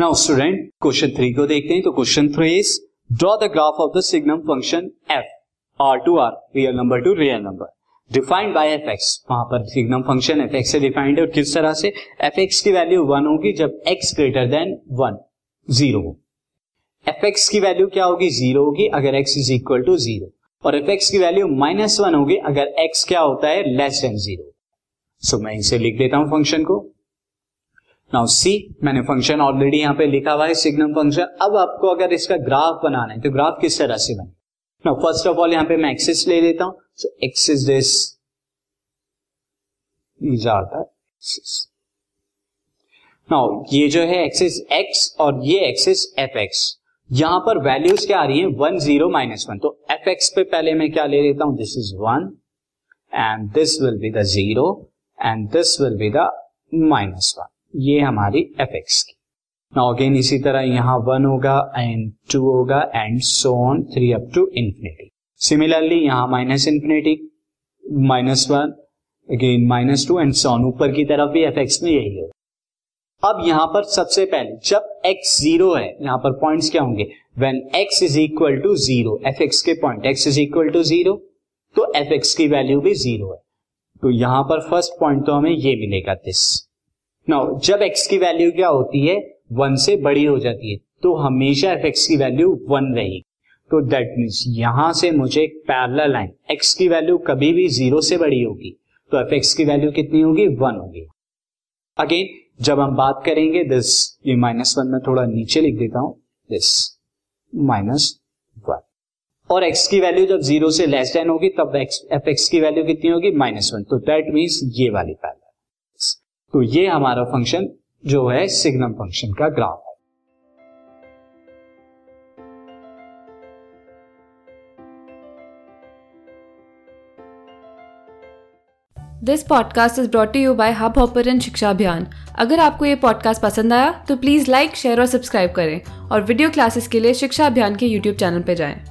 Now student question three को देखते हैं। तो question three is draw the graph of the signum function F R to R real number to real number defined by F X वहाँ पर signum function F X से defined है और किस तरह से? एफ़ एक्स की वैल्यू वन होगी जब X greater than one zero हो। एफ़ एक्स की वैल्यू क्या होगी? ज़ीरो होगी, अगर X is equal to zero और एफ़ एक्स की वैल्यू माइनस वन होगी, अगर एक्स क्या होता है? लेस देन ज़ीरो सो मैं इसे लिख देता हूँ फ़ंक्शन को। नाउ सी मैंने फ़ंक्शन ऑलरेडी यहाँ पे लिखा हुआ है सिग्नम फ़ंक्शन अब आपको अगर इसका ग्राफ बनाना है तो ग्राफ किस तरह से बने? नाउ फ़र्स्ट ऑफ़ ऑल यहाँ पे मैं एक्सिस ले लेता हूँ। सो एक्सिस दिस नाउ ये जो है एक्सिस एक्स और ये एक्सिस एफ़ एक्स यहाँ पर वैल्यूज़ क्या आ रही है? One zero minus one. तो एफ़ एक्स पे पहले मैं क्या ले लेता हूँ? This is one and this will be the zero and this will be the minus one. ये हमारी एफ़ एक्स की नाउ अगेन इसी तरह यहाँ वन होगा एंड टू होगा and so on three up to infinity similarly यहाँ minus infinity minus one again minus two and so on ऊपर की तरफ़ भी एफ़ एक्स में यही होगा। अब यहाँ पर सबसे पहले, जब x ज़ीरो है, यहाँ पर पॉइंट्स क्या होंगे? When x is equal to zero F X के point x is equal to zero तो एफ़ एक्स की वैल्यू भी ज़ीरो है। तो यहाँ पर फ़र्स्ट पॉइंट तो हमें ये मिलेगा दिस नाउ जब एक्स की वैल्यू क्या होती है? वन से बड़ी हो जाती है तो हमेशा एफ़ एक्स की वैल्यू वन रहेगी। तो दैट मीन्स यहाँ से मुझे एक पैरल लाइन x की वैल्यू कभी भी ज़ीरो से बड़ी होगी तो एफ़ एक्स की वैल्यू कितनी होगी? वन होगी। अगेन जब हम बात करेंगे दिस ये माइनस वन में थोड़ा नीचे लिख देता हूँ दिस माइनस वन और x की वैल्यू जब ज़ीरो से लेस देन होगी, तब एफ़ एक्स की वैल्यू कितनी होगी? माइनस वन तो दैट मीन्स ये वाली पैरल तो ये हमारा फ़ंक्शन जो है सिग्नम फ़ंक्शन का ग्राफ है this podcast is brought you by Hub Hopper Shiksha Abhiyan अगर आपको ये पॉडकास्ट पसंद आया तो प्लीज़ लाइक शेयर और सब्सक्राइब करें और वीडियो क्लासेस के लिए शिक्षा अभियान के यूट्यूब चैनल पर जाएँ।